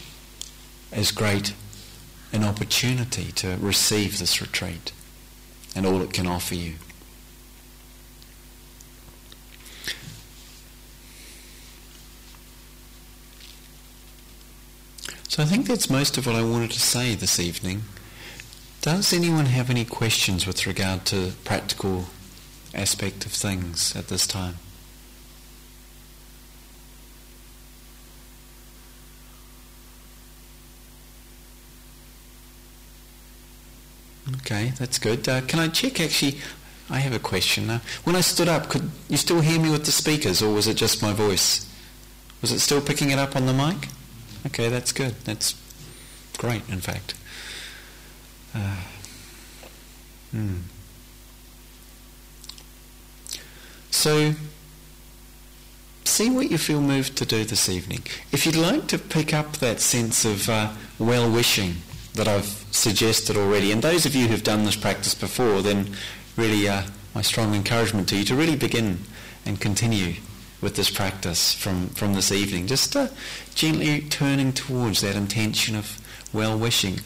as great an opportunity to receive this retreat and all it can offer you. So I think that's most of what I wanted to say this evening. Does anyone have any questions with regard to practical aspect of things at this time? Okay, that's good. Uh, can I check actually? I have a question. Uh, when I stood up, could you still hear me with the speakers or was it just my voice? Was it still picking it up on the mic? Okay, that's good. That's great, in fact. Uh, hmm. So, see what you feel moved to do this evening. If you'd like to pick up that sense of uh, well-wishing that I've suggested already. And those of you who've done this practice before, then really uh, my strong encouragement to you to really begin and continue with this practice from, from this evening. Just uh, gently turning towards that intention of well-wishing.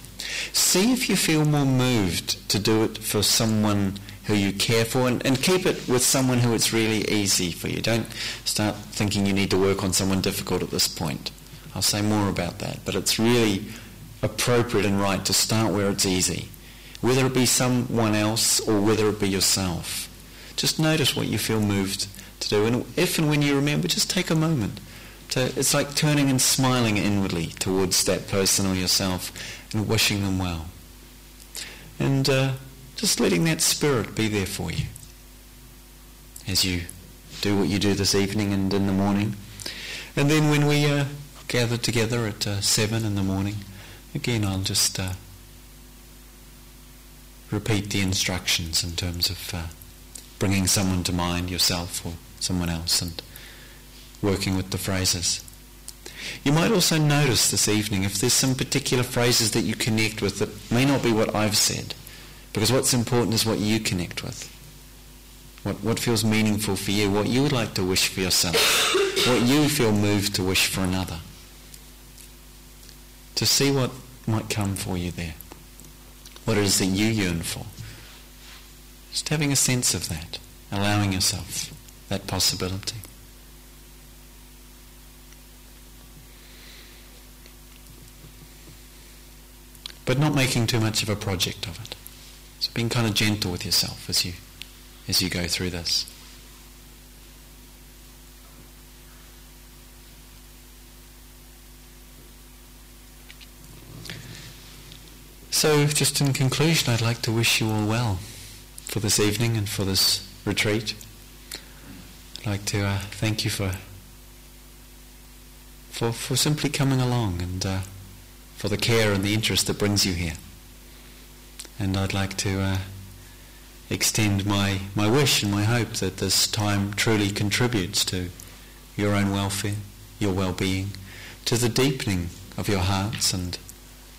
See if you feel more moved to do it for someone who you care for and, and keep it with someone who it's really easy for you. Don't start thinking you need to work on someone difficult at this point. I'll say more about that, but it's really appropriate and right to start where it's easy, whether it be someone else or whether it be yourself. Just notice what you feel moved to do, and if and when you remember, just take a moment. To, it's like turning and smiling inwardly towards that person or yourself and wishing them well. And uh, just letting that spirit be there for you as you do what you do this evening and in the morning. And then when we uh, gather together at uh, 7 in the morning, again I'll just uh, repeat the instructions in terms of uh, bringing someone to mind, yourself or someone else, and working with the phrases. You might also notice this evening if there's some particular phrases that you connect with that may not be what I've said, because what's important is what you connect with. What, what feels meaningful for you, what you would like to wish for yourself, what you feel moved to wish for another. To see what might come for you there, what it is that you yearn for. Just having a sense of that, allowing yourself that possibility. But not making too much of a project of it. So being kind of gentle with yourself as you as you go through this. So, just in conclusion, I'd like to wish you all well for this evening and for this retreat. I'd like to uh, thank you for, for for simply coming along and uh, for the care and the interest that brings you here. And I'd like to uh, extend my, my wish and my hope that this time truly contributes to your own welfare, your well-being, to the deepening of your hearts and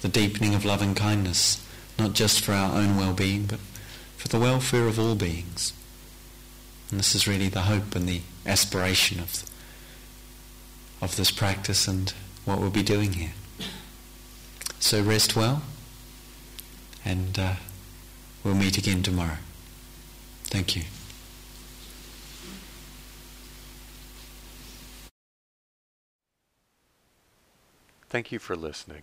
the deepening of love and kindness, not just for our own well-being, but for the welfare of all beings. And this is really the hope and the aspiration of, of this practice and what we'll be doing here. So rest well, and uh, we'll meet again tomorrow. Thank you. Thank you for listening.